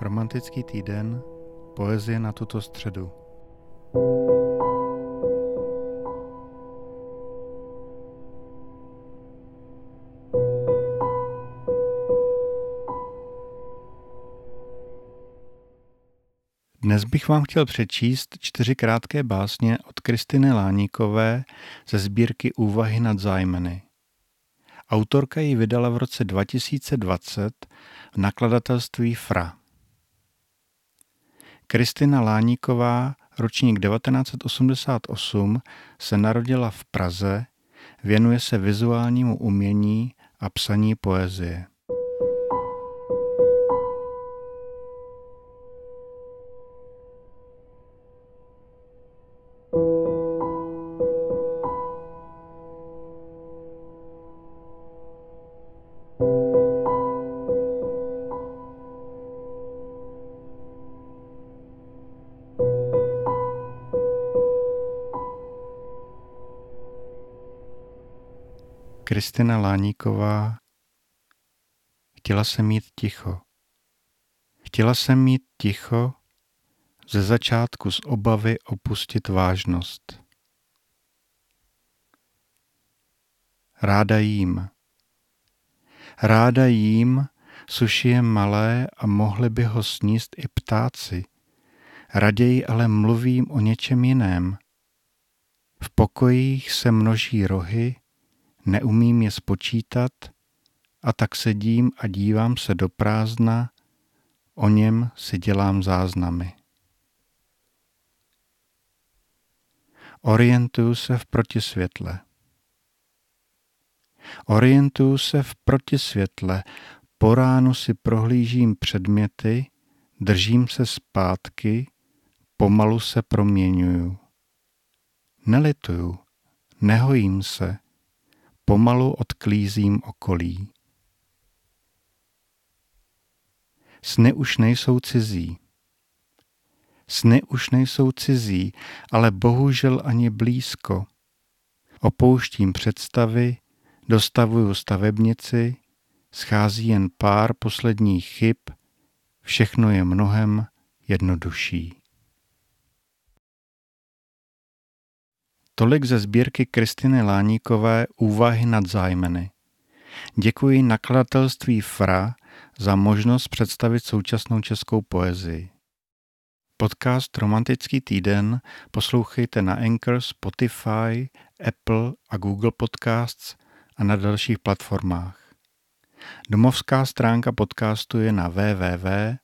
Romantický týden, poezie na tuto středu. Dnes bych vám chtěl přečíst čtyři krátké básně od Kristiny Láníkové ze sbírky Úvahy nad zájmeny. Autorka ji vydala v roce 2020 v nakladatelství Fra. Kristina Láníková, ročník 1988, se narodila v Praze, věnuje se vizuálnímu umění a psaní poezie. Kristina Láníková Chtěla jsem mít ticho. Chtěla jsem mít ticho, ze začátku z obavy opustit vážnost. Ráda jím. Ráda jím, suši je malé a mohli by ho sníst i ptáci. Raději ale mluvím o něčem jiném. V pokojích se množí rohy, neumím je spočítat a tak sedím a dívám se do prázdna, o něm si dělám záznamy. Orientuju se v protisvětle. Orientuju se v protisvětle, po ránu si prohlížím předměty, držím se zpátky, pomalu se proměňuju. Nelituju, nehojím se, pomalu odklízím okolí. Sny už nejsou cizí. Sny už nejsou cizí, ale bohužel ani blízko. Opouštím představy, dostavuju stavebnici, schází jen pár posledních chyb, všechno je mnohem jednodušší. Tolik ze sbírky Kristiny Láníkové Úvahy nad zájmeny. Děkuji nakladatelství FRA za možnost představit současnou českou poezii. Podcast Romantický týden poslouchejte na Anchor, Spotify, Apple a Google Podcasts a na dalších platformách. Domovská stránka podcastu je na www.rogner.cz.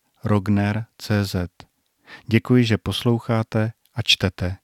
Děkuji, že posloucháte a čtete.